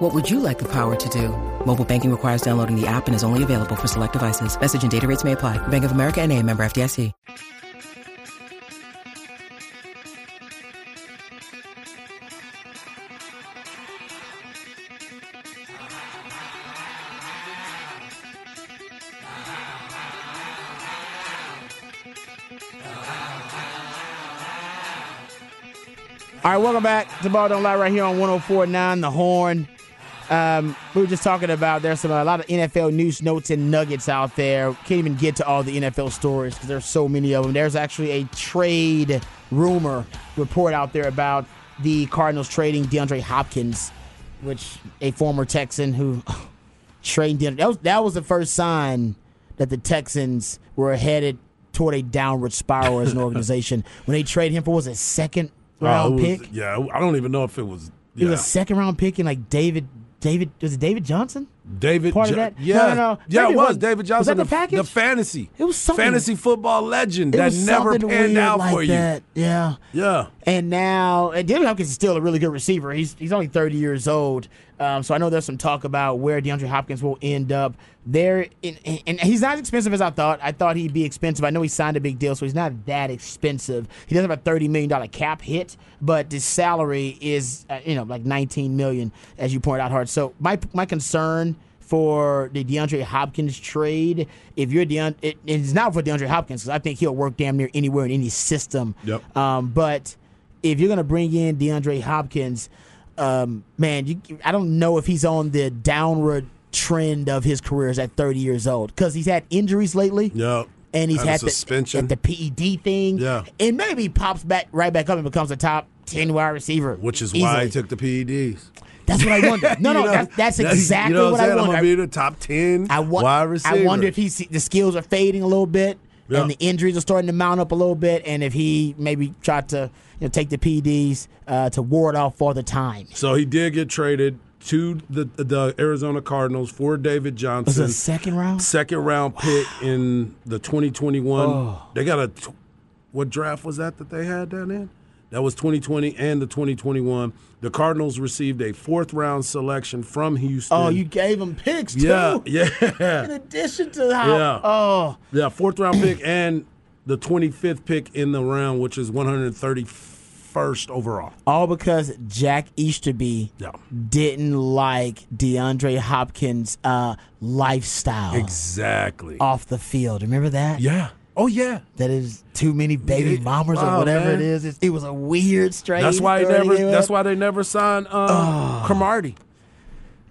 What would you like the power to do? Mobile banking requires downloading the app and is only available for select devices. Message and data rates may apply. Bank of America and a member FDIC. All right, welcome back to Ball Don't Lie right here on 104.9 The Horn. Um, we were just talking about there's some a lot of NFL news notes and nuggets out there. Can't even get to all the NFL stories because there's so many of them. There's actually a trade rumor report out there about the Cardinals trading DeAndre Hopkins, which a former Texan who traded DeAndre. That was, that was the first sign that the Texans were headed toward a downward spiral as an organization when they traded him for was it second round Uh, was- pick. Yeah, I don't even know if it was. It was a second round pick and like David David was it David Johnson? David. part of that? Yeah, No, no, no. Yeah, Maybe it was. David Was Johnson. that the package? The fantasy. It was something- fantasy football legend that never panned out like for you. Yeah. Yeah. And now, and David Hopkins is still a really good receiver. He's he's only 30 years old. Um, so I know there's some talk about where DeAndre Hopkins will end up. There, in, and he's not as expensive as I thought. I thought he'd be expensive. I know he signed a big deal, so he's not that expensive. He doesn't have a 30 million dollar cap hit, but his salary is, uh, you know, like 19 million, as you pointed out, Hard. So my my concern for the DeAndre Hopkins trade. If you're DeAndre, it, it's not for DeAndre Hopkins because I think he'll work damn near anywhere in any system. Yep. Um, but if you're gonna bring in DeAndre Hopkins, um, man, you, I don't know if he's on the downward trend of his career at 30 years old because he's had injuries lately. Yeah. And he's Had had the, suspension. at the PED thing. Yeah. And maybe pops back right back up and becomes a top 10 wide receiver. Which is easily. why he took the PEDs. That's what I wonder. No, no, know, that's, that's exactly you know what, I'm I wonder. I'm gonna be the top ten I, wa- wide receiver. I wonder if he's the skills are fading a little bit, and the injuries are starting to mount up a little bit, and if he maybe tried to you know, take the PEDs uh, to ward off for the time. So he did get traded to the the Arizona Cardinals for David Was Johnson. it a second round? second round pick in the 2021. Oh. They got a t- what draft was that that they had down there? That was 2020 and the 2021. The Cardinals received a fourth round selection from Houston. Oh, you gave them picks too. yeah, yeah. In addition to how, Yeah. oh, yeah. Fourth round pick and the 25th pick in the round, which is 131st overall. all because Jack Easterby Yeah, didn't like DeAndre Hopkins' uh, lifestyle exactly. off the field. Remember that? yeah. Oh yeah. That is too many baby Yeah, mamas or whatever man. it is. It's, it was a weird straight. That's why he story never. That's why they never signed um, Cromartie.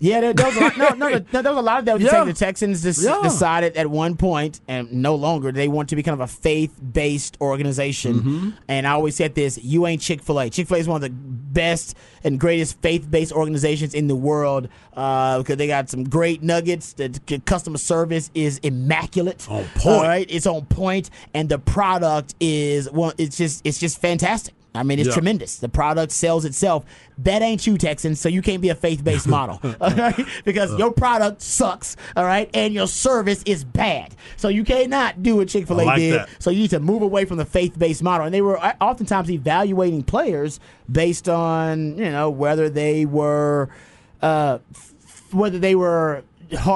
Yeah, there, there was a lot, no, no, there, there was a lot of that. Yeah. The Texans just Yeah. decided at one point, and no longer, they want to be kind of a faith-based organization. Mm-hmm. And I always said this: you ain't Chick Fil A. Chick Fil A is one of the best and greatest faith-based organizations in the world uh, because they got some great nuggets. The customer service is immaculate. On point. All right, it's on point, and the product is well, it's just it's just fantastic. I mean, it's Yeah. tremendous. The product sells itself. That ain't you, Texans. So you can't be a faith-based model, all right? Because your product sucks, all right, and your service is bad. So you cannot do what Chick Fil A like did. that. So you need to move away from the faith-based model. And they were oftentimes evaluating players based on you know whether they were, uh, whether they were.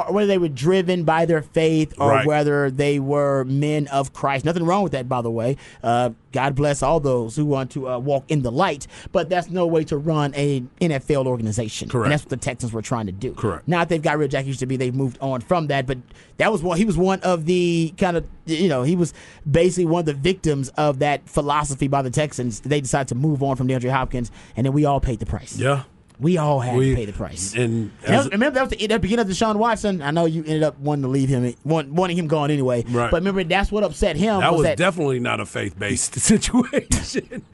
Whether they were driven by their faith or Right. whether they were men of Christ. Nothing wrong with that, by the way. Uh, God bless all those who want to uh, walk in the light, but that's no way to run a NFL organization. Correct. And that's what the Texans were trying to do. Correct. Now that they've got rid of Jack Easterby, they've moved on from that. But that was one. He was one of the kind of you know he was basically one of the victims of that philosophy by the Texans. They decided to move on from DeAndre Hopkins, and then we all paid the price. Yeah. We all had We- to pay the price. And And that as- was- remember that was the, that beginning of Deshaun Watson. I know you ended up wanting to leave him, want, wanting him gone anyway. Right. But remember that's what upset him. that was that definitely not a faith based situation.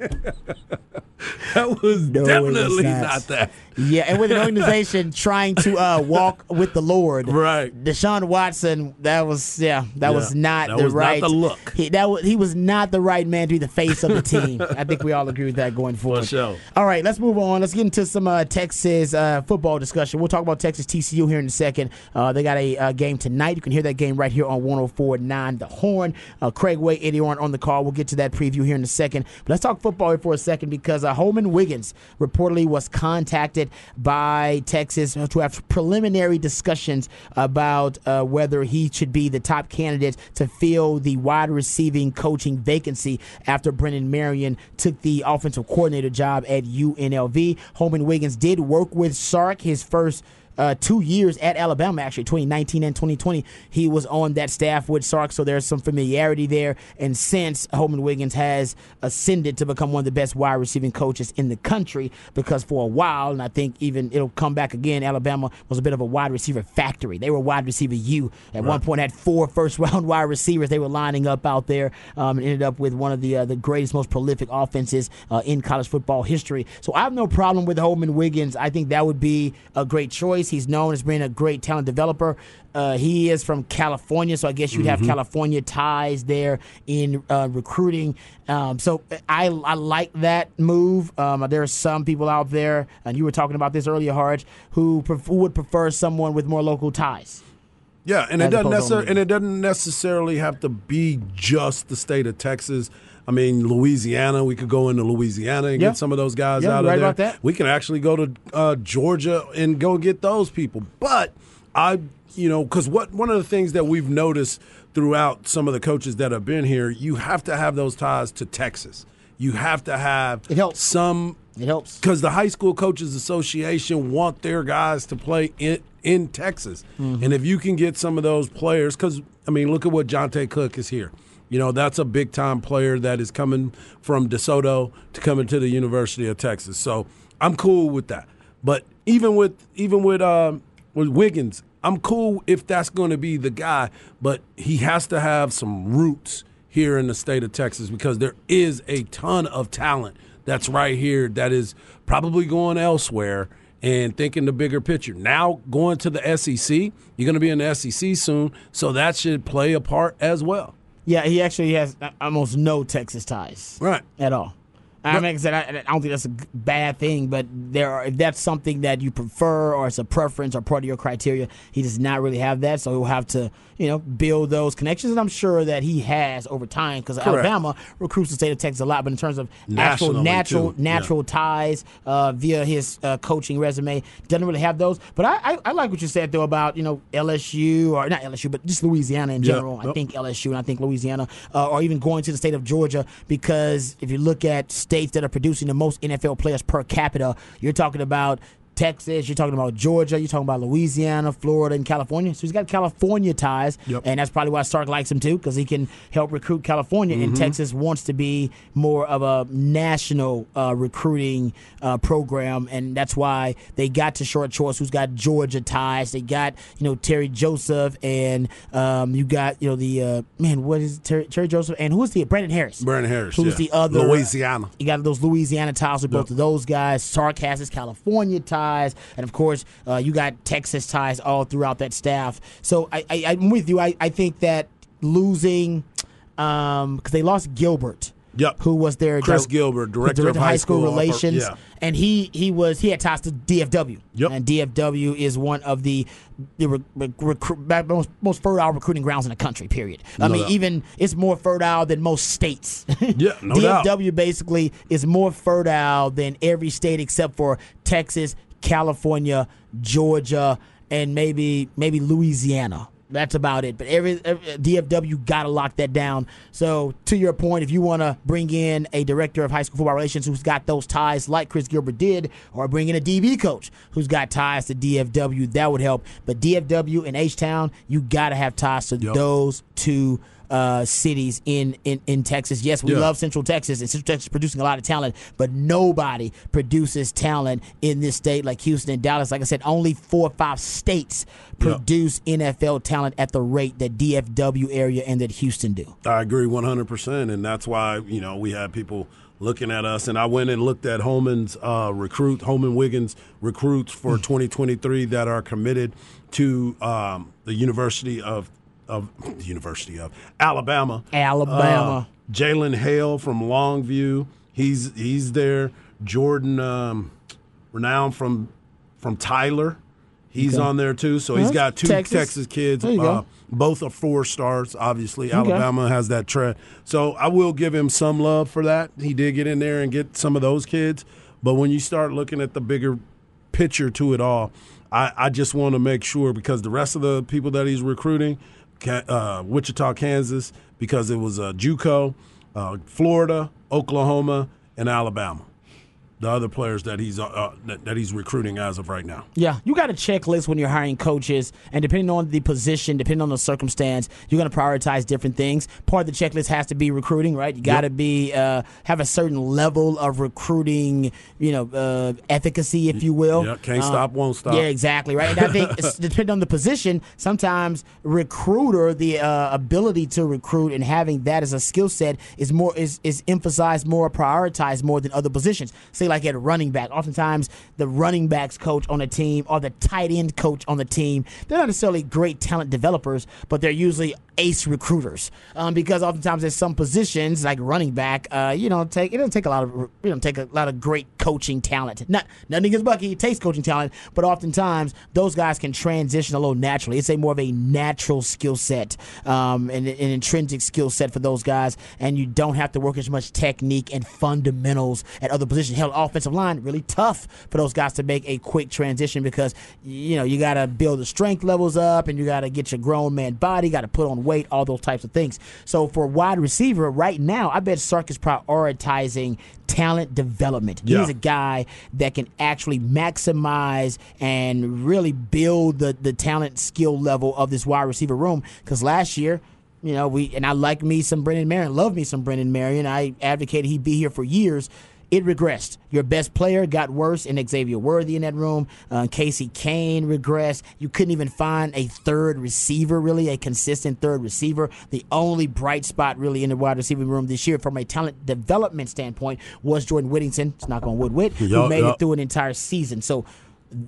that was No, it was definitely not. not. that. Yeah, and with an organization trying to uh, walk with the Lord, Right. Deshaun Watson, that was yeah, that Yeah, was not that the was not right the look. He, that was, he was not the right man to be the face of the team. I think we all agree with that going forward. sure. All right, let's move on. Let's get into some uh, Texas uh, football discussion. We'll talk about Texas TCU here in a second. Uh, they got a uh, game tonight. You can hear that game right here on 104.9 The Horn. Uh, Craig Way, Eddie Orn on the call. We'll get to that preview here in a second. But let's talk football here for a second because uh, Holman Wiggins reportedly was contacted by Texas to have preliminary discussions about uh, whether he should be the top candidate to fill the wide receiving coaching vacancy after Brennan Marion took the offensive coordinator job at UNLV. Holman Wiggins did work with Sark his first uh, two years at Alabama, actually, 2019 and 2020. He was on that staff with Sark, so there's some familiarity there. And since Holman Wiggins has ascended to become one of the best wide receiving coaches in the country, because for a while, and I think even it'll come back again, Alabama was a bit of a wide receiver factory. They were wide receiver U. At one point, had four first round wide receivers. They were lining up out there um, and ended up with one of the uh, the greatest, most prolific offenses uh, in college football history. So I have no problem with Holman Wiggins. I think that would be a great choice. He's known as being a great talent developer. Uh, he is from California, so I guess you'd have California ties there in uh, recruiting. Um, so I, I like that move. Um, there are some people out there, and you were talking about this earlier, Harge, who, pref- who would prefer someone with more local ties. Yeah, and it doesn't necessarily and it doesn't necessarily have to be just the state of Texas. I mean, Louisiana. We could go into Louisiana and Yeah. get some of those guys Yeah, out you're of right there. about that. We can actually go to uh, Georgia and go get those people. But I, you know, because what one of the things that we've noticed throughout some of the coaches that have been here, you have to have those ties to Texas. You have to have It helps. some It helps. because the High School Coaches Association want their guys to play in in Texas, and if you can get some of those players, because I mean, look at what Johntay Cook is here. You know, that's a big time player that is coming from DeSoto to coming to the University of Texas. So I'm cool with that. But even with even with um, with Wiggins, I'm cool if that's going to be the guy. But he has to have some roots here in the state of Texas because there is a ton of talent that's right here that is probably going elsewhere and thinking the bigger picture. Now going to the SEC, you're going to be in the SEC soon, so that should play a part as well. Yeah, he actually has almost no Texas ties. Right. at all. I mean, I said, I, I don't think that's a bad thing, but there, are, if that's something that you prefer or it's a preference or part of your criteria, he does not really have that, so he'll have to, you know, build those connections. And I'm sure that he has over time because Alabama recruits the state of Texas a lot, but in terms of actual natural too. natural ties uh, via his uh, coaching resume, doesn't really have those. But I, I, I like what you said though about you know LSU or not LSU, but just Louisiana in general. I Yep. think LSU and I think Louisiana, uh, or even going to the state of Georgia, because if you look at states that are producing the most NFL players per capita, you're talking about Texas, you're talking about Georgia, you're talking about Louisiana, Florida, and California. So he's got California ties, Yep. and that's probably why Sark likes him too, because he can help recruit California. And Texas wants to be more of a national uh, recruiting uh, program, and that's why they got to Tashard Choice, who's got Georgia ties. They got you know Terry Joseph, and um, you got you know the uh, man, what is? Terry, Terry Joseph, and who's the Brandon Harris? Brandon Harris, who's yeah. the other Louisiana. You got those Louisiana ties with both of those guys. Sark has his California ties, and of course, uh, you got Texas ties all throughout that staff. So I, I, I'm with you. I, I think that losing, because they lost Gilbert. Yep. Who was their Chris Gilbert, director of high school oper- relations, yeah. and he he was he had ties to DFW. Yep. And DFW is one of the the re- re- recru- most most fertile recruiting grounds in the country. Period. I No mean, doubt. even it's more fertile than most states. Yeah, no doubt. DFW basically is more fertile than every state except for Texas, California, Georgia, and maybe maybe Louisiana. That's about it. But every, every DFW got to lock that down. So to your point, if you want to bring in a director of high school football relations who's got those ties like Chris Gilbert did, or bring in a DB coach who's got ties to DFW, that would help. But DFW and H Town, you got to have ties to Yep. those two uh, cities in, in, in Texas. Yes, we Yeah. love Central Texas, and Central Texas is producing a lot of talent, but nobody produces talent in this state like Houston and Dallas. Like I said, only four or five states Yeah. produce NFL talent at the rate that DFW area and that Houston do. I agree 100%. And that's why, you know, we have people looking at us. And I went and looked at Holman's uh, recruit, Holman Wiggins recruits for 2023 that are committed to um, the University of, of the University of Alabama. Alabama. Uh, Jalen Hale from Longview. He's he's there. Jordan um, Renaud from from Tyler. He's Okay. on there too. So he's got two Texas. Texas, kids. Uh, both are four stars, obviously. Alabama has that trend. So I will give him some love for that. He did get in there and get some of those kids. But when you start looking at the bigger picture to it all, I, I just want to make sure because the rest of the people that he's recruiting, uh, Wichita, Kansas, because it was uh, JUCO, uh, Florida, Oklahoma, and Alabama. The other players that he's uh, uh, that, that he's recruiting as of right now. Yeah, you got a checklist when you're hiring coaches, and depending on the position, depending on the circumstance, you're going to prioritize different things. Part of the checklist has to be recruiting, right? You got to be uh, have a certain level of recruiting, you know, uh, efficacy, if you will. Yeah, can't Uh, stop, won't stop. Yeah, exactly, right. And I think it's- depending on the position, sometimes recruiter, the uh, ability to recruit and having that as a skill set is more is is emphasized more, prioritized more than other positions. Say like at running back, oftentimes the running backs coach on a team or the tight end coach on the team, they're not necessarily great talent developers, but they're usually ace recruiters um, because oftentimes there's some positions like running back, uh, you know, take it doesn't take a lot of you know take a lot of great coaching talent. Not nothing against Bucky, it takes coaching talent, but oftentimes those guys can transition a little naturally. It's a more of a natural skill set, um, and an intrinsic skill set for those guys, and you don't have to work as much technique and fundamentals at other positions. Hell, offensive line really tough for those guys to make a quick transition because you know you got to build the strength levels up, and you got to get your grown man body, got to put on weight, all those types of things. So for wide receiver right now, I bet Sark is prioritizing talent development. Yeah. He's a guy that can actually maximize and really build the the talent skill level of this wide receiver room. Because last year, you know, we and I like me some Brennan Marion, love me some Brennan Marion. I advocated he'd be here for years. It regressed. Your best player got worse in Xavier Worthy in that room. Uh, Casey Cain regressed. You couldn't even find a third receiver, really, a consistent third receiver. The only bright spot, really, in the wide receiving room this year, from a talent development standpoint, was Jordan Whittington. It's not going Wood Whit, who Yup, made it through an entire season. So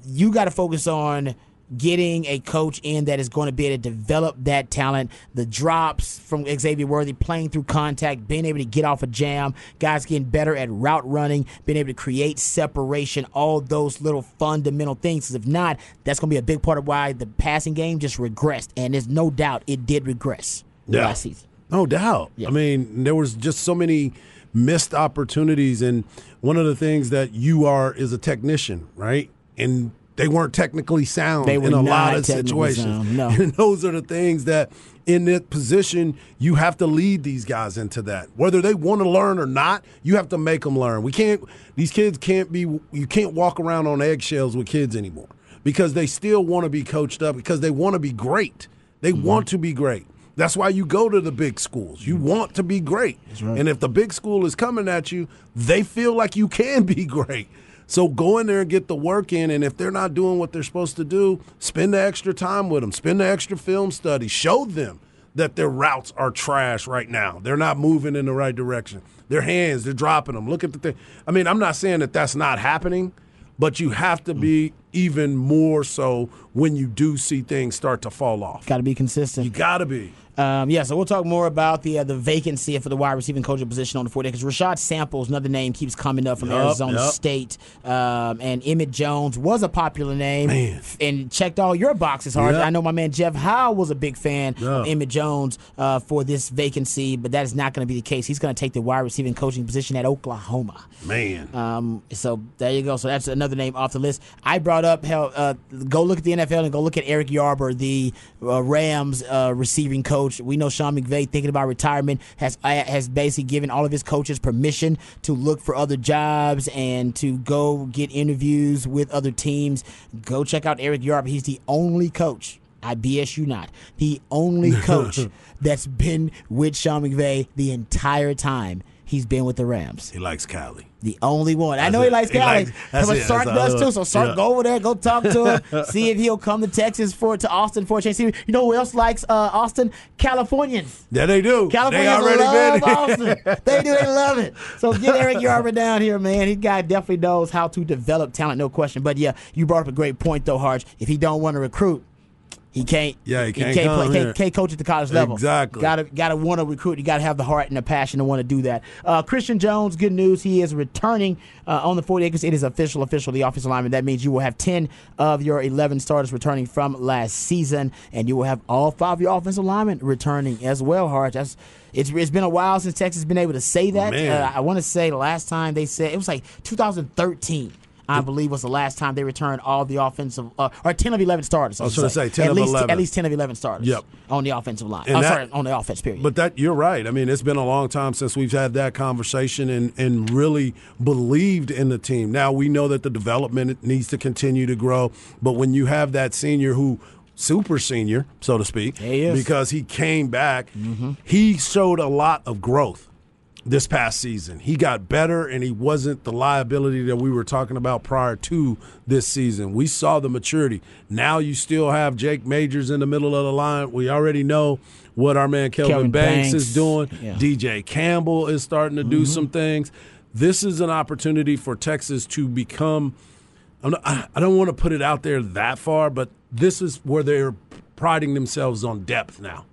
you got to focus on getting a coach in that is going to be able to develop that talent. The drops from Xavier Worthy, playing through contact, being able to get off a jam, guys getting better at route running, being able to create separation, all those little fundamental things. 'Cause if not, that's going to be a big part of why the passing game just regressed. And there's no doubt it did regress Yeah. last season. No doubt. Yeah. I mean, there was just so many missed opportunities, and one of the things that you are is a technician, right? And they weren't technically sound They were in a lot of situations. sound, no. And those are the things that in that position you have to lead these guys into that. Whether they want to learn or not, you have to make them learn. We can't these kids can't be you can't walk around on eggshells with kids anymore because they still want to be coached up because they want to be great. They Mm-hmm. want to be great. That's why you go to the big schools. You want to be great. And if the big school is coming at you, they feel like you can be great. So go in there and get the work in. And if they're not doing what they're supposed to do, spend the extra time with them, spend the extra film study, show them that their routes are trash right now. They're not moving in the right direction. Their hands, they're dropping them. Look at the thing. I mean, I'm not saying that that's not happening, but you have to be mm. even more so when you do see things start to fall off. Got to be consistent. You got to be. Um, yeah, so we'll talk more about the uh, the vacancy for the wide receiving coaching position on the 40 because Rashad Samples, another name, keeps coming up from Yup, Arizona yup. State. Um, and Emmett Jones was a popular name Man. and checked all your boxes hard. Yep. I know my man Jeff Howe was a big fan of Emmett Jones uh, for this vacancy, but that is not going to be the case. He's going to take the wide receiving coaching position at Oklahoma. Man. Um, so there you go. So that's another name off the list. I brought up hell. Uh, go look at the NFL and go look at Eric Yarber, the uh, Rams uh, receiving coach. We know Sean McVay thinking about retirement has uh, has basically given all of his coaches permission to look for other jobs and to go get interviews with other teams. Go check out Eric Yarber. He's the only coach I BS you not, the only coach that's been with Sean McVay the entire time he's been with the Rams. He likes Cali. The only one. I That's know he it. likes He Cali. likes- that's but. Sark does too. So Sark, yeah. go over there, go talk to him, see if he'll come to Texas for to Austin for a chance. You know who else likes uh, Austin? Californians. Yeah, they do. they Californians already love. Austin. They do. They love it. So get Eric Yarber down here, man. He guy definitely knows how to develop talent, no question. But yeah, you brought up a great point though, Harge. If he don't want to recruit, he can't. Yeah, he can't can't, come play, here. can't, can't coach at the college level. Exactly. Got to got to want to recruit. You got to have the heart and the passion to want to do that. Uh, Christian Jones, good news. He is returning uh, on the 40 acres. It is official, official. The offensive lineman. That means you will have 10 of your 11 starters returning from last season, and you will have all five of your offensive linemen returning as well. Hard. That's it's, it's been a while since Texas has been able to say that. Uh, I want to say the last time they said it was like 2013. I believe was the last time they returned all the offensive, uh, or 10 of 11 starters. I was should gonna say 10 at of least, 11. At least 10 of 11 starters Yep. on the offensive line. And I'm that- sorry, on the offense, period. But that you're right. I mean, it's been a long time since we've had that conversation and, and really believed in the team. Now we know that the development needs to continue to grow, but when you have that senior who super senior, so to speak, He because he came back, he showed a lot of growth this past season. He got better and he wasn't the liability that we were talking about prior to this season. We saw the maturity. Now you still have Jake Majors in the middle of the line. We already know what our man Kelvin, Kelvin Banks, Banks, is doing. yeah. DJ Campbell is starting to do mm-hmm. some things. This is an opportunity for Texas to become not, I don't want to put it out there that far, but this is where they're priding themselves on depth now.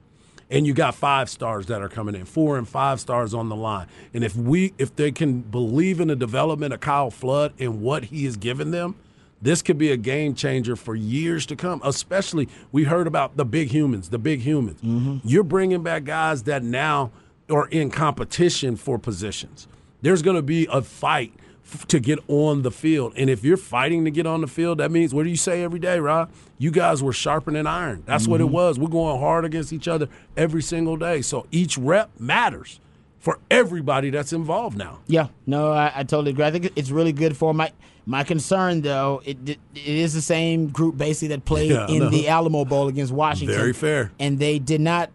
And you got five stars that are coming in, four and five stars on the line. And if we if they can believe in the development of Kyle Flood and what he has given them, this could be a game changer for years to come. Especially we heard about the big humans, the big humans. Mm-hmm. You're bringing back guys that now are in competition for positions. There's going to be a fight f- to get on the field. And if you're fighting to get on the field, that means what do you say every day, Rob? You guys were sharpening iron. That's what it mm-hmm. was. We're going hard against each other every single day. So each rep matters for everybody that's involved now. Yeah, no, I, I totally agree. I think it's really good for my my concern though. It it is the same group basically that played Yeah, in know. the Alamo Bowl against Washington. Very fair. and they did not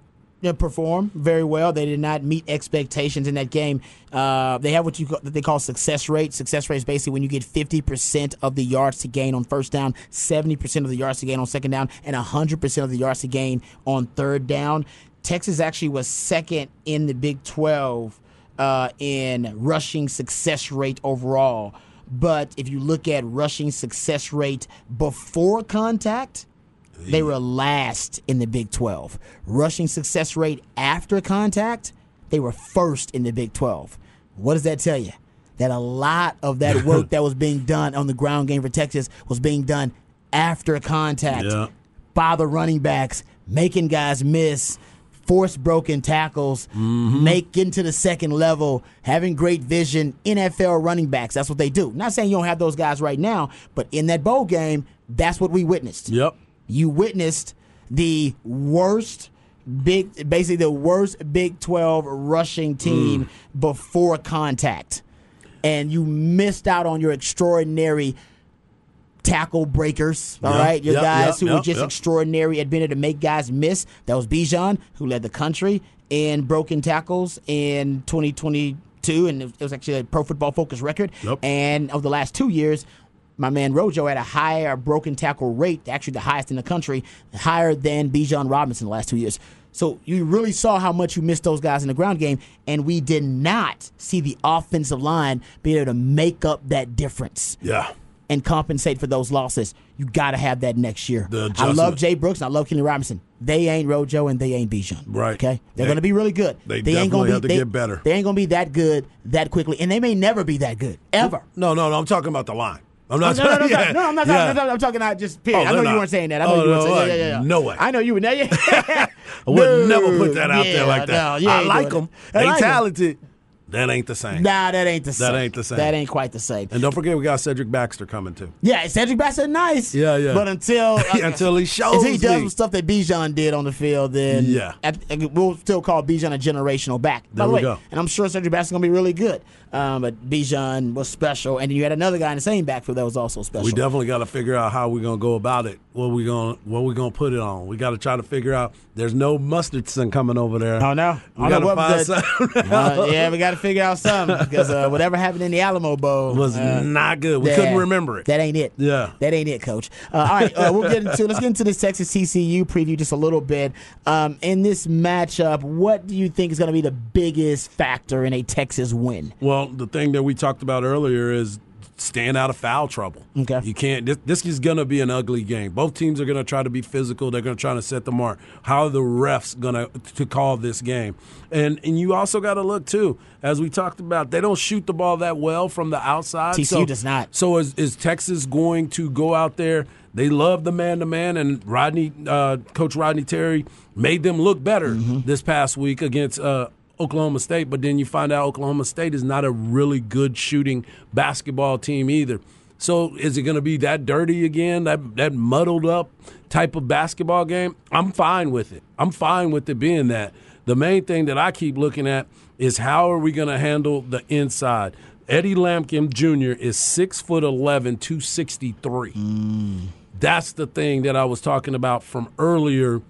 perform very well. They did not meet expectations in that game. Uh, they have what you call, they call success rate. Success rate is basically when you get fifty percent of the yards to gain on first down, seventy percent of the yards to gain on second down, and hundred percent of the yards to gain on third down. Texas actually was second in the Big Twelve uh, in rushing success rate overall. But if you look at rushing success rate before contact, they were last in the Big 12. Rushing success rate after contact, they were first in the Big 12. What does that tell you? That a lot of that work that was being done on the ground game for Texas was being done after contact Yeah. by the running backs, making guys miss, force broken tackles, mm-hmm. make getting to the second level, having great vision. NFL running backs, that's what they do. Not saying you don't have those guys right now, but in that bowl game, that's what we witnessed. Yep. You witnessed the worst big basically the worst Big 12 rushing mm. team before contact. And you missed out on your extraordinary tackle breakers. All Yeah, right, your yeah, guys yeah, who were just extraordinary at being able to make guys miss. That was Bijan, who led the country in broken tackles in 2022, and it was actually a Pro Football Focus record. Yep. And over the last two years, my man Rojo had a higher broken tackle rate, actually the highest in the country, higher than Bijan Robinson the last two years. So you really saw how much you missed those guys in the ground game, and we did not see the offensive line be able to make up that difference Yeah. and compensate for those losses. You got to have that next year. I love Jay Brooks and I love Kenny Robinson. They ain't Rojo and they ain't Bijan. Right. Okay. They're They- going to be really good. they ain't definitely gonna be, have to they, get better. They ain't going to be that good that quickly, and they may never be that good ever. No, no, no. I'm talking about the line. I'm No, not. Oh, no, no, no, yeah, no, I'm not. yeah. talking, I'm talking about just oh, period. Oh, I know they're you weren't saying that. I know Oh, you weren't no saying. that. Yeah, yeah, yeah. No way. I know you were. Yeah, yeah. I would No, never put that out there like that. no, you I like them. They like talented. That ain't the same. Nah, that ain't the same. That ain't the same. That ain't quite the same. And don't forget, we got Cedric Baxter coming too. Yeah, Cedric Baxter nice. Yeah, yeah. But until Until he shows until he does me. some stuff that Bijan did on the field, then Yeah. I- we'll still call Bijan a generational back. By There the we way, go. and I'm sure Cedric Baxter's gonna be really good. Um, but Bijan was special, and then you had another guy in the same backfield that was also special. We definitely got to figure out how we're gonna go about it what we gonna what we gonna put it on. We got to try to figure out. There's no mustardson coming over there. Oh no, we got to find something. uh, yeah, we got to figure out something because uh, whatever happened in the Alamo Bowl was uh, not good. We that, couldn't remember it. That ain't it. Yeah, that ain't it, Coach. Uh, all right, uh, we'll get into let's get into this Texas TCU preview just a little bit. Um, in this matchup, what do you think is going to be the biggest factor in a Texas win? Well, the thing that we talked about earlier is staying out of foul trouble. Okay. You can't. This, this is going to be an ugly game. Both teams are going to try to be physical. They're going to try to set the mark. How are the refs going to to call this game? And and you also got to look too, as we talked about, they don't shoot the ball that well from the outside. TCU so, does not. So is is Texas going to go out there? They love the man to man, and Rodney, uh, Coach Rodney Terry made them look better mm-hmm. this past week against. Uh, Oklahoma State, but then you find out Oklahoma State is not a really good shooting basketball team either. So is it going to be that dirty again, that that muddled up type of basketball game? I'm fine with it. I'm fine with it being that. The main thing that I keep looking at is how are we going to handle the inside? Eddie Lampkin Jr. is six foot 11, 263. Mm. That's the thing that I was talking about from earlier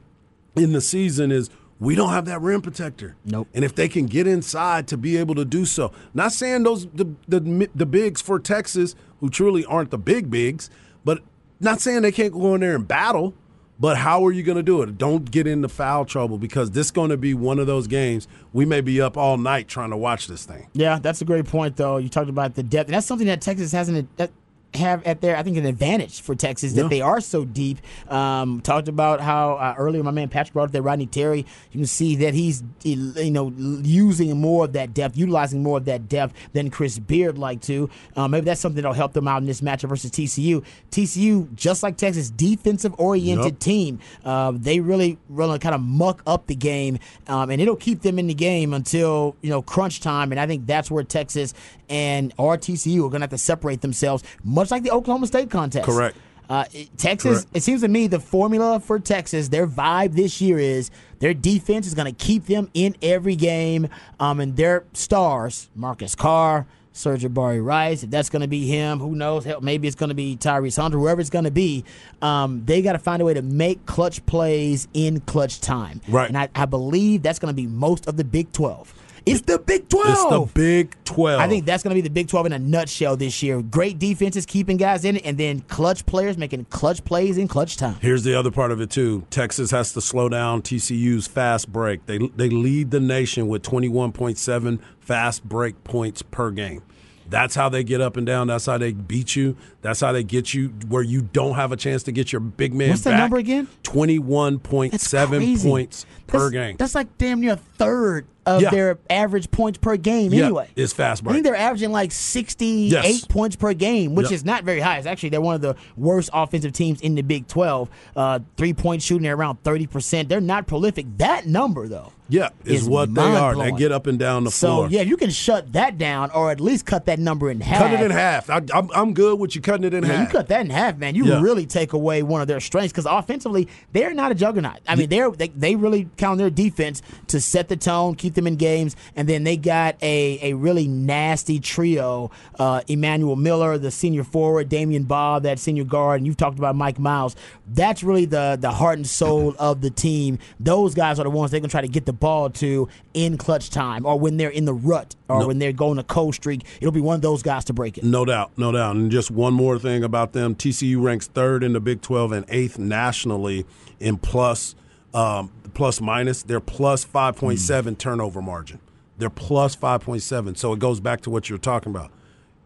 in the season is – we don't have that rim protector. Nope. And if they can get inside to be able to do so, not saying those the the, the bigs for Texas who truly aren't the big bigs, but not saying they can't go in there and battle. But how are you going to do it? Don't get into foul trouble because this is going to be one of those games we may be up all night trying to watch this thing. Yeah, that's a great point, though. You talked about the depth, and that's something that Texas hasn't. That, have at their, I think, an advantage for Texas that they are so deep. Um, talked about how uh, earlier my man Patrick brought up that Rodney Terry. You can see that he's, you know, using more of that depth, utilizing more of that depth than Chris Beard like to. Um, maybe that's something that'll help them out in this matchup versus TCU. TCU, just like Texas, defensive oriented yep. team. Uh, they really, really kind of muck up the game, um, and it'll keep them in the game until you know crunch time. And I think that's where Texas and RTCU are going to have to separate themselves. Much much like the Oklahoma State contest. Correct. Uh, Texas, Correct. it seems to me the formula for Texas, their vibe this year is their defense is going to keep them in every game. Um, and their stars, Marcus Carr, Sir'Jabari Rice, if that's going to be him, who knows? Hell, maybe it's going to be Tyrese Hunter, whoever it's going to be. Um, they got to find a way to make clutch plays in clutch time. Right. And I, I believe that's going to be most of the Big 12. It's the Big 12. It's the Big 12. I think that's going to be the Big 12 in a nutshell this year. Great defenses keeping guys in it, and then clutch players making clutch plays in clutch time. Here's the other part of it, too. Texas has to slow down TCU's fast break. They, they lead the nation with 21.7 fast break points per game. That's how they get up and down. That's how they beat you. That's how they get you where you don't have a chance to get your big man What's that number again? 21.7 points per game. That's like damn near a third of yeah. their average points per game yeah, anyway. It's fast break. I think they're averaging like 68 yes. points per game, which yep. is not very high. It's actually they're one of the worst offensive teams in the Big 12. Uh, three point shooting at around 30%. They're not prolific. That number, though, yeah, is, is what they are. They get up and down the so, floor. So, yeah, you can shut that down or at least cut that number in half. Cut it in half. I, am I'm good with you cutting it in yeah, half. You cut that in half, man. You really take away one of their strengths because offensively, they're not a juggernaut. I mean, they're, they, they really count on their defense to set the tone, keep them in games, and then they got a, a really nasty trio uh, Emanuel Miller, the senior forward, Damion Baugh, that senior guard, and you've talked about Mike Miles. That's really the, the heart and soul of the team. Those guys are the ones they're going to try to get the ball to in clutch time or when they're in the rut or no. when they're going a cold streak. It'll be one of those guys to break it. No doubt, no doubt. And just one more thing about them TCU ranks third in the Big 12 and eighth nationally in plus. Um, plus minus, they're plus 5.7 mm. turnover margin. They're plus 5.7. So it goes back to what you're talking about.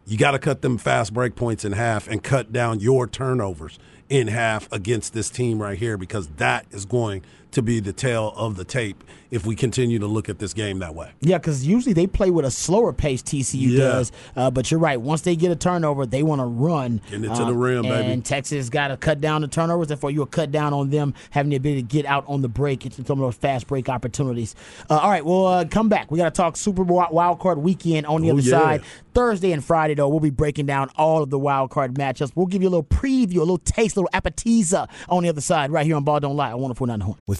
You got to cut them fast break points in half and cut down your turnovers in half against this team right here because that is going to be the tail of the tape if we continue to look at this game that way. Yeah, because usually they play with a slower pace. TCU yeah. does, uh, but you're right. Once they get a turnover, they want to run. Getting it to uh, the rim, and baby. And Texas got to cut down the turnovers. Therefore, you'll cut down on them having the ability to get out on the break into some of those fast break opportunities. Uh, all right, we'll uh, come back. We got to talk Super Wild Card Weekend on the oh, other yeah. side. Thursday and Friday, though, we'll be breaking down all of the wild card matchups. We'll give you a little preview, a little taste, a little appetizer on the other side, right here on Ball Don't Lie. I want to put on the horn. With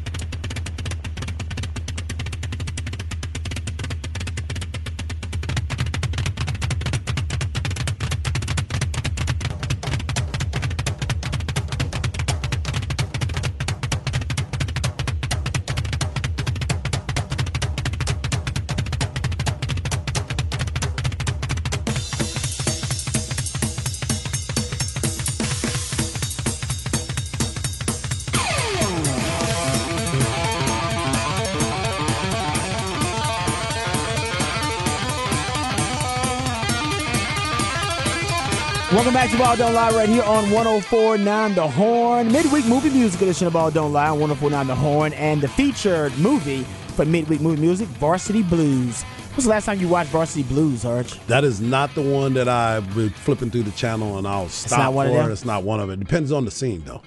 Welcome back to Ball Don't Lie right here on 1049 The Horn. Midweek movie music edition of Ball Don't Lie on 1049 The Horn. And the featured movie for midweek movie music, Varsity Blues. When's the last time you watched Varsity Blues, Arch? That is not the one that I've been flipping through the channel and I'll stop it's not one for. of them? It's not one of it. Depends on the scene, though.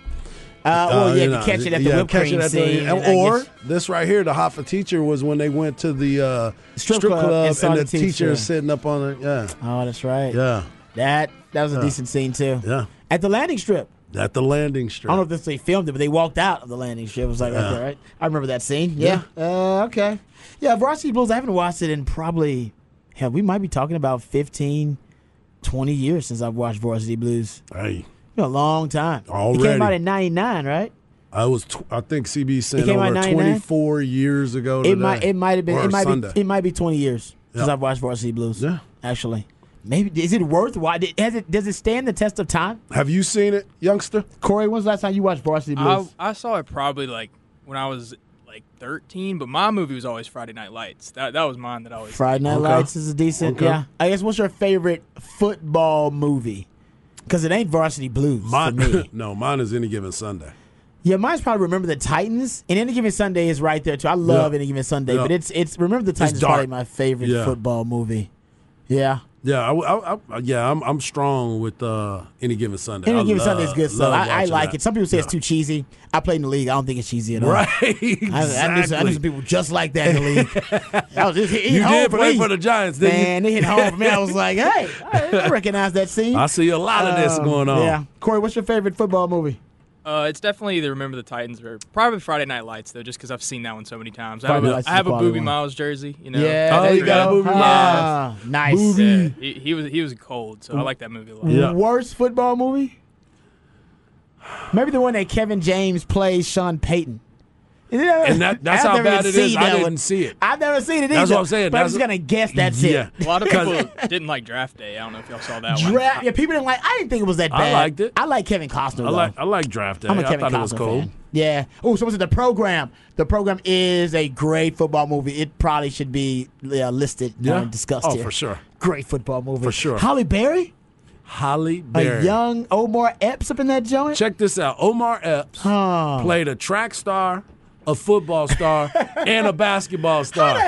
Uh, well, Uh, yeah, you to know, catch it at the yeah, whipped cream the- scene. or this right here, the hot for teacher was when they went to the uh, Strip strip, club and and the the teacher teacher. sitting up on it. Yeah, oh, that's right. yeah, That that was a decent scene too. yeah. At the landing strip. At the landing strip. I don't know if they filmed it, but they walked out of the landing strip. It was like right there, right? I remember that scene. Yeah. Uh, okay. Yeah, Varsity Blues. I haven't watched it in probably hell. We might be talking about 15, 20 years since I've watched Varsity Blues. Hey, a long time. It came Already. out in '99, right? I was. Tw- I think CB sent over 24 years ago. Today, It might. It might have been. It might Sunday. be. It might be 20 years since I've watched Varsity Blues. Yeah. Actually, maybe is it worth? Why has it? Does it stand the test of time? Have you seen it, youngster? Corey, when's the last time you watched Varsity Blues? I saw it probably like when I was like 13, but my movie was always Friday Night Lights. That that was mine that I always. Friday Night Okay. Lights is a decent. Okay. Yeah, I guess. What's your favorite football movie? Because it ain't Varsity Blues Mine, for me. no, mine is any given Sunday. yeah, mine's probably Remember the Titans. And Any Given Sunday is right there too. I love Yeah. Any Given Sunday, Yeah. but it's it's Remember the Titans is probably my favorite Yeah. football movie. Yeah, Yeah, I, I, I- yeah, I'm, I'm strong with uh, any given Sunday. Any I Given Sunday is good stuff. I, I like that. it. Some people say it's too cheesy. I played in the league. I don't think it's cheesy at all. Right, I, I, knew some, I some people just like that in the league. That was just, You home did for play me. for the Giants, didn't you? Man, they hit home for me. I was like, hey, I, I recognize that scene. I see a lot of this Um, going on. Yeah. Corey, what's your favorite football movie? Uh, it's definitely either Remember the Titans or probably Friday Night Lights though, just because I've seen that one so many times. I have Friday a, Night Lights I is have a Boobie one. Miles jersey. You know. Yeah, Oh, there you you got go. a Boobie Ah, nice. Yeah, he, he was he was cold, so I like that movie a lot. Yeah. Worst football movie? Maybe the one that Kevin James plays Sean Payton. And that- that's I've how bad it is. seen I didn't one. see it. I've never seen it either. That's what I'm saying. But I'm just gonna guess that's Yeah. it. A lot of people didn't like Draft Day. I don't know if y'all saw that one. Draft. Yeah, people didn't like. I didn't think it was that bad. I bad. liked it. I like Kevin Costner. I though. like I like draft day. I'm a Kevin thought Costner it was cool. fan. Yeah. Oh, so was it the program? The program is a great football movie. It probably should be uh, listed Yeah. and discussed Oh, here. for sure. Great football movie. For sure. Halle Berry, Halle Berry. a young Omar Epps up in that joint. Check this out. Omar Epps Huh. played a track star, a football star, and a basketball star.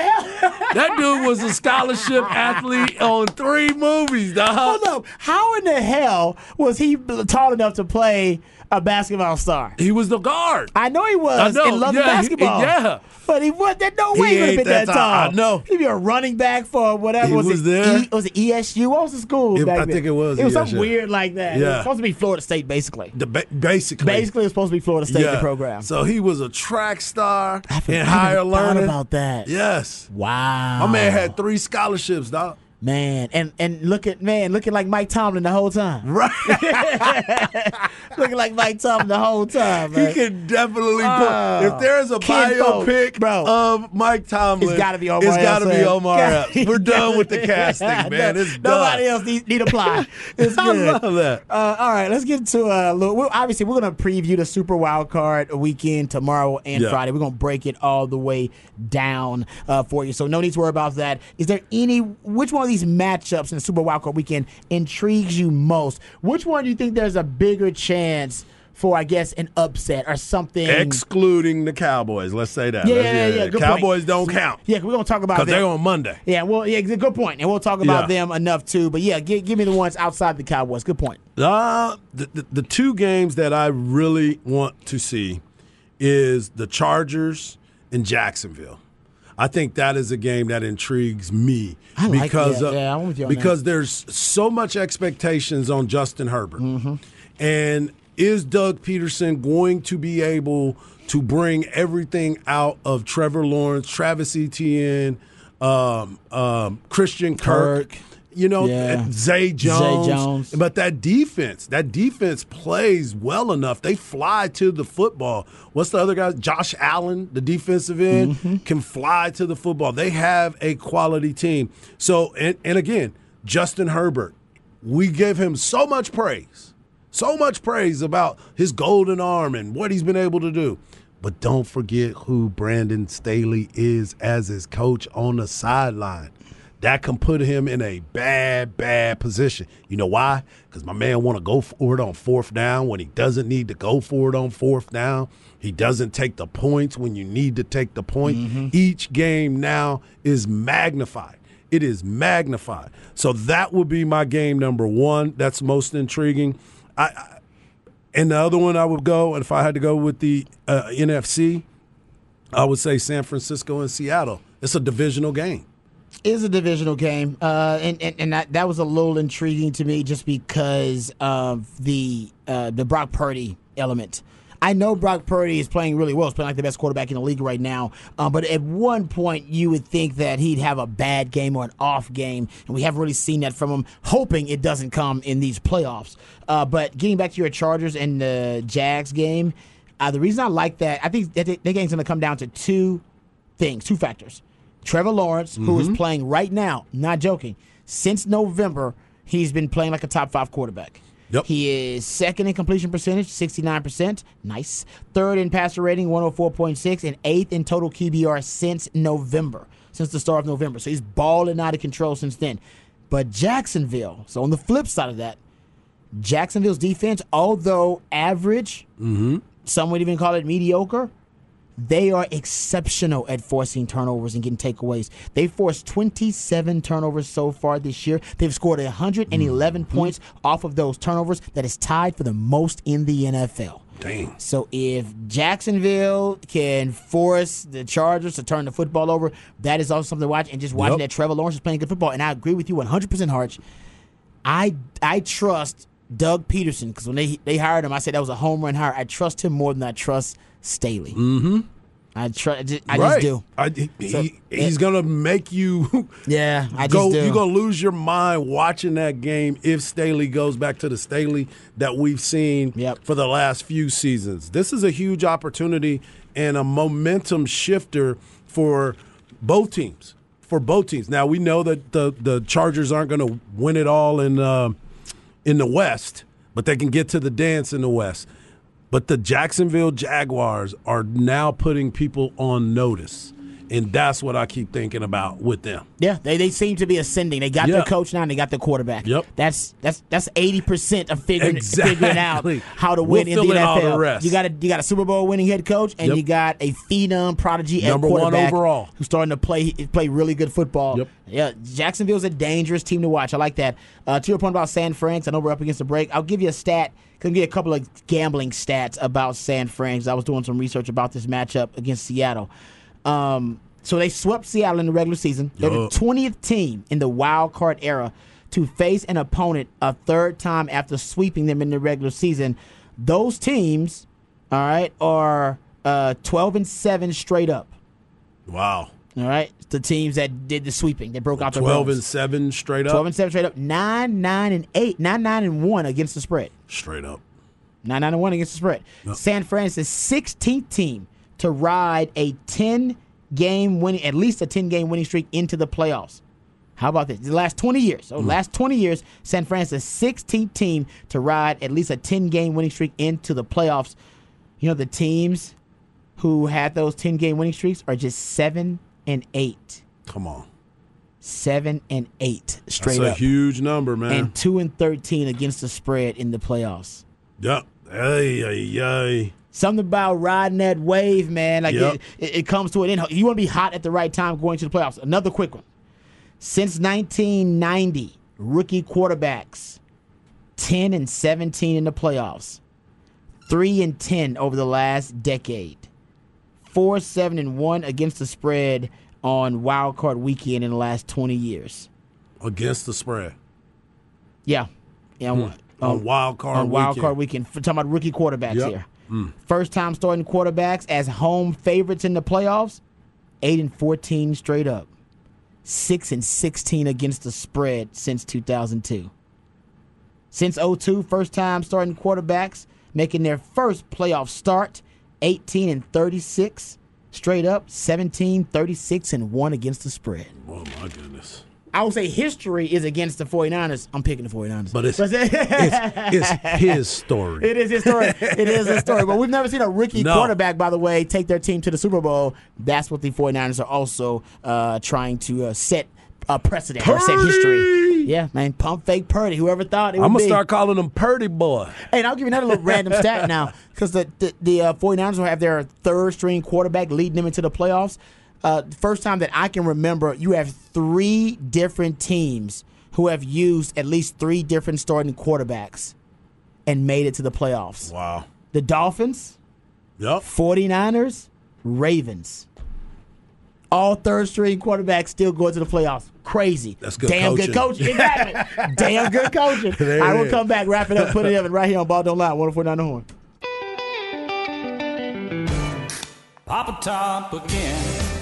That dude was a scholarship athlete on three movies, dog. Hold up. How in the hell was he tall enough to play a basketball star? He was the guard. I know he was I know, and loved yeah, he- basketball. yeah. But he was that no way he would have been that, that tall. I know. He'd be a running back for whatever He was, was it? there. E, was it ESU? What was the school? It- I think it was It was something weird like that. It was Yeah. supposed to be Florida State, basically. The ba- basically. Basically, it was supposed to be Florida State the program. So he was a track star I forgot and higher learning. about that. Yes. Wow. My man had three scholarships, dog. Man, and and look at man, looking like Mike Tomlin the whole time. Right. looking like Mike Tomlin the whole time. he Man. can definitely Oh. put. If there's a Kinfolk, biopic bro. of Mike Tomlin, It's gotta be Omar It's gotta be. Omar Gotta-. We're done with the casting, man. It's done. Nobody else need, need apply. It's I good. love that. Uh, all right, let's get to uh, little, well, obviously we're gonna preview the Super Wild Card weekend tomorrow and Yeah. Friday. We're gonna break it all the way down uh, for you, so no need to worry about that. Is there any which one of these matchups in the Super Wild Card weekend intrigues you most? Which one do you think there's a bigger chance? for I guess an upset or something. Excluding the Cowboys. Let's say that. Yeah, yeah, yeah, good Cowboys point. don't count yeah, we're gonna talk about because they're on Monday. Yeah, well, yeah, good point, and we'll talk about Yeah. them enough too. But yeah, give, give me the ones outside the Cowboys. Good point. Uh, the, the, the two games that I really want to see is the Chargers and Jacksonville. I think that is a game that intrigues me I like because that. of- Yeah, I'm with you on because there's so much expectations on Justin Herbert, Mm-hmm. and is Doug Pederson going to be able to bring everything out of Trevor Lawrence, Travis Etienne, um, um, Christian Kirk? Kirk. You know, Yeah. Zay Jones. Jones. But that defense, that defense plays well enough. They fly to the football. What's the other guy? Josh Allen, the defensive end, Mm-hmm. can fly to the football. They have a quality team. So, and, and again, Justin Herbert, we give him so much praise, so much praise about his golden arm and what he's been able to do. But don't forget who Brandon Staley is as his coach on the sideline that can put him in a bad, bad position. You know why? Because my man want to go for it on fourth down when he doesn't need to go for it on fourth down. He doesn't take the points when you need to take the point. Each game now is magnified. It is magnified. So that would be my game number one. That's most intriguing. I, I and the other one I would go, and if I had to go with the uh, NFC, I would say San Francisco and Seattle. It's a divisional game. Is a divisional game, uh, and and, and that, that was a little intriguing to me just because of the uh, the Brock Purdy element. I know Brock Purdy is playing really well. He's playing like the best quarterback in the league right now. Uh, but at one point, you would think that he'd have a bad game or an off game, and we haven't really seen that from him. Hoping it doesn't come in these playoffs. Uh, but getting back to your Chargers and the Jags game, uh, the reason I like that, I think that that game's going to come down to two things, two factors. Trevor Lawrence, who is mm-hmm. playing right now, not joking, since November, he's been playing like a top five quarterback. Yep. He is second in completion percentage, 69%. Nice. Third in passer rating, 104.6, and eighth in total QBR since November, since the start of November. So he's balling out of control since then. But Jacksonville, so on the flip side of that, Jacksonville's defense, although average, mm-hmm. some would even call it mediocre, they are exceptional at forcing turnovers and getting takeaways. They forced 27 turnovers so far this year. They've scored 111 mm-hmm. points off of those turnovers. That is tied for the most in the NFL. Dang. So if Jacksonville can force the Chargers to turn the football over, that is also something to watch. And just watching Yep. that Trevor Lawrence is playing good football. And I agree with you 100%, Harch. I I trust Doug Pederson because when they they hired him, I said that was a home run hire. I trust him more than I trust Staley. Mm-hmm. I trust. I just, I right. just do. I, he, So, he's gonna make you Yeah, I just go. do. You're gonna lose your mind watching that game if Staley goes back to the Staley that we've seen Yep. for the last few seasons. This is a huge opportunity and a momentum shifter for both teams. For both teams. Now we know that the the Chargers aren't going to win it all in uh, in the West, but they can get to the dance in the West. But the Jacksonville Jaguars are now putting people on notice. And that's what I keep thinking about with them. Yeah, they, they seem to be ascending. They got their coach now, and they got their quarterback. Yep. That's that's that's eighty percent of figuring figuring out how to We'll win in the NFL. the. You got a you got a Super Bowl winning head coach, and Yep. you got a phenom prodigy at Number one overall. who's starting to play play really good football. Yep. Yeah, Jacksonville's a dangerous team to watch. I like that. Uh, to your point about San Francisco, I know we're up against the break. I'll give you a stat. Can give you a couple of gambling stats about San Francisco. I was doing some research about this matchup against Seattle. Um, so they swept Seattle in the regular season. They're the 20th team in the wild card era to face an opponent a third time after sweeping them in the regular season. Those teams, all right, are uh, 12 and 7 straight up. Wow. All right, the teams that did the sweeping, they broke out the 12 runs. and 7 straight up. 12 and 7 straight up. 9, 9 and 8. 9, 9 and 1 against the spread. straight up. 9, 9 and 1 against the spread. San Francisco's 16th team to ride a 10 game winning, at least a 10 game winning streak into the playoffs. How about this? The last 20 years. So, mm. last 20 years, San Francisco's 16th team to ride at least a 10 game winning streak into the playoffs. You know, the teams who had those 10 game winning streaks are just 7 and 8. Come on. 7 and 8 straight That's a up. huge number, man. and 2 and 13 against the spread in the playoffs. yeah. Hey, hey, hey. Something about riding that wave, man. Like Yep. it, it, it comes to an end. You want to be hot at the right time going to the playoffs. Another quick one. Since 1990, rookie quarterbacks 10 and 17 in the playoffs, 3 and 10 over the last decade, 4 7 and 1 against the spread on wild card weekend in the last 20 years. Against the spread. Yeah. Yeah. on- hmm. On wild card on wild weekend. card weekend. For talking about rookie quarterbacks Yep. here. First time starting quarterbacks as home favorites in the playoffs, eight and fourteen straight up, six and sixteen against the spread since 2002. Since 02, first time starting quarterbacks making their first playoff start, 18 and 36 straight up, 17, 36 and one against the spread. Oh, my goodness. I would say history is against the 49ers. I'm picking the 49ers. But it's, it's, it's his story. It is his story. It is his story. But we've never seen a rookie No. quarterback, by the way, take their team to the Super Bowl. That's what the 49ers are also uh, trying to uh, set a precedent or set history. Yeah, man. Pump fake Purdy. Whoever thought it would I'm going to start calling him Purdy Boy. Hey, and I'll give you another little random stat now because the, the, the uh, 49ers will have their third string quarterback leading them into the playoffs. Uh, first time that I can remember, you have three different teams who have used at least three different starting quarterbacks and made it to the playoffs. Wow. The Dolphins, Yep. 49ers, Ravens. All third string quarterbacks still going to the playoffs. Crazy. That's good Damn good coaching. coaching. Exactly. Damn good coaching. There I will is. come back, wrap it up, put it up, and right here on Ball Don't Lie, 1049 The Horn. Papa Top again.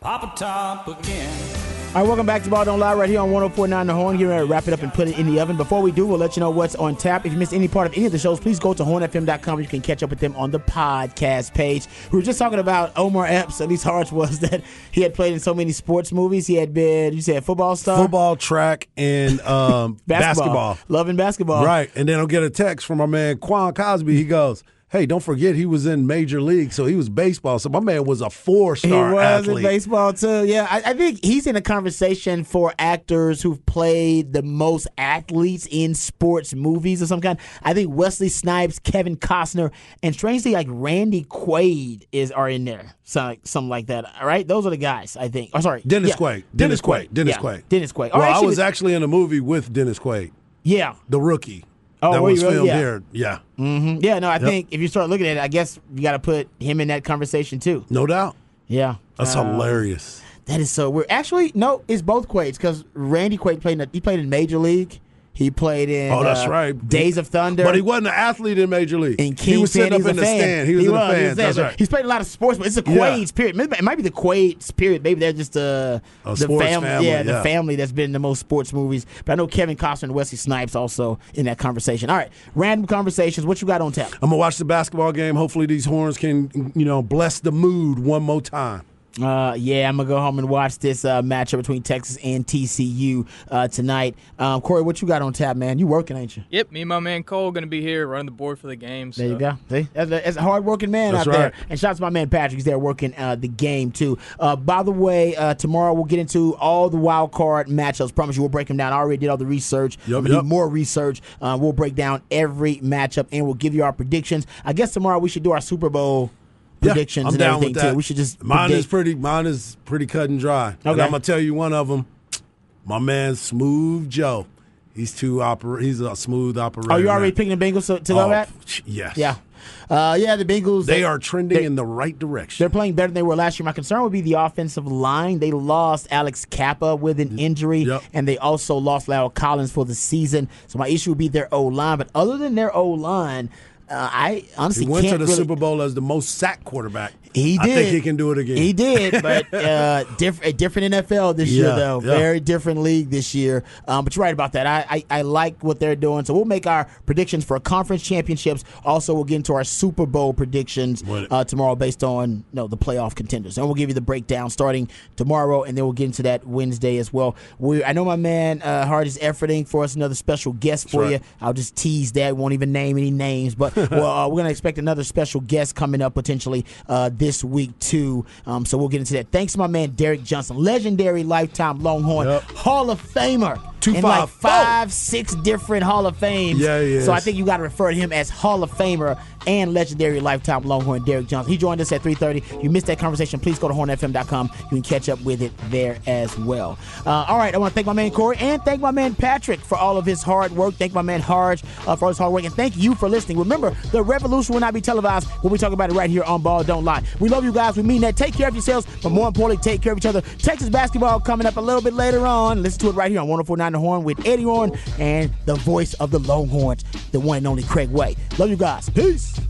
Papa Top again. All right, welcome back to Ball Don't Lie right here on 1049 The Horn. Getting ready to wrap it up and put it in the oven. Before we do, we'll let you know what's on tap. If you missed any part of any of the shows, please go to hornfm.com. You can catch up with them on the podcast page. We were just talking about Omar Epps. At least Harsh was that he had played in so many sports movies. He had been, you said, football star? Football, track, and um, basketball. Loving basketball. Right. And then I'll get a text from my man Quan Cosby. He goes, Hey, don't forget he was in Major League, so he was baseball. So my man was a four star. He was athlete. in baseball too. Yeah, I, I think he's in a conversation for actors who've played the most athletes in sports movies of some kind. I think Wesley Snipes, Kevin Costner, and strangely like Randy Quaid is are in there. So, something like that. All right, those are the guys. I think. Oh, sorry, Dennis Yeah. Quaid. Dennis Quaid. Dennis Yeah. Quaid. Dennis Quaid. Well, I was actually in a movie with Dennis Quaid, yeah. the rookie. Oh, that was really? filmed Yeah. here. Yeah, hmm Yeah, no, I think if you start looking at it, I guess you got to put him in that conversation too. no doubt. Yeah, That's Uh, hilarious. That is so weird. Actually, no, it's both Quaids because Randy Quaid played. In, he played in Major League. He played in. Oh, that's uh, right. Days of Thunder. But he wasn't an athlete in Major League. in he was sitting up in the fan. stand. He was in the he fans. That's right. He's played a lot of sports, but it's the Yeah. Quaid's period. It might be the Quaid's period. Maybe they're just uh, A the sports fam- family, yeah, the family that's been in the most sports movies. But I know Kevin Costner and Wesley Snipes also in that conversation. All right, random conversations. What you got on tap? I'm gonna watch the basketball game. Hopefully, these horns can, you know, bless the mood one more time. Uh, yeah, I'm gonna go home and watch this uh, matchup between Texas and TCU uh, tonight. Um, Corey, what you got on tap, man? You working, ain't you? Yep, me and my man Cole gonna be here running the board for the game. So. There you go. See, that's a, that's a hard working man That's out there. And shout out to my man Patrick. He's there working uh, the game too. Uh, by the way, uh, tomorrow we'll get into all the wild card matchups. Promise you, we'll break them down. I already did all the research. Yup, I'm gonna yup. do more research. Uh, we'll break down every matchup and we'll give you our predictions. I guess tomorrow we should do our Super Bowl predictions yeah, I'm and down everything with that. too. We should just mine predict. is pretty. Mine is pretty cut and dry. And Okay. I'm gonna tell you one of them. My man, Smooth Joe. He's too oper- He's a smooth operator. Are you already man. picking the Bengals to, to go Oh, at? Yes. Yeah. Uh, yeah, the Bengals. They are trending they- in the right direction. They're playing better than they were last year. My concern would be the offensive line. They lost Alex Cappa with an injury, Yep. and they also lost La'el Collins for the season. So my issue would be their O line. But other than their O line, uh, I honestly He went can't to the really, Super Bowl as the most sacked quarterback He I did. think he can do it again. He did, but uh, diff- a different NFL this year, though. yeah. Very different league this year. Um, but you're right about that. I, I, I like what they're doing. So we'll make our predictions for conference championships. Also, we'll get into our Super Bowl predictions uh, tomorrow based on no the playoff contenders. And we'll give you the breakdown starting tomorrow, and then we'll get into that Wednesday as well. We I know my man uh, Hart is efforting for us another special guest for right. you. I'll just tease that. Won't even name any names, but well, uh, we're gonna expect another special guest coming up potentially uh, this week too. Um, so we'll get into that. Thanks to my man Derek Johnson, legendary lifetime Longhorn, Yep. Hall of Famer. Two in five like four. five, six different Hall of Fames. Yeah, he So I think you got to refer to him as Hall of Famer and legendary lifetime Longhorn Derek Johnson. He joined us at 3:30. You missed that conversation? Please go to hornfm.com. You can catch up with it there as well. Uh, all right, I want to thank my man Corey and thank my man Patrick for all of his hard work. Thank my man Harge uh, for his hard work, and thank you for listening. Remember, the revolution will not be televised. When be talking about it right here on Ball Don't Lie. We love you guys. We mean that. Take care of yourselves, but more importantly, take care of each other. Texas basketball coming up a little bit later on. Listen to it right here on 104.9 The Horn with Eddie Horn and the voice of the Longhorns, the one and only Craig Way. Love you guys. Peace.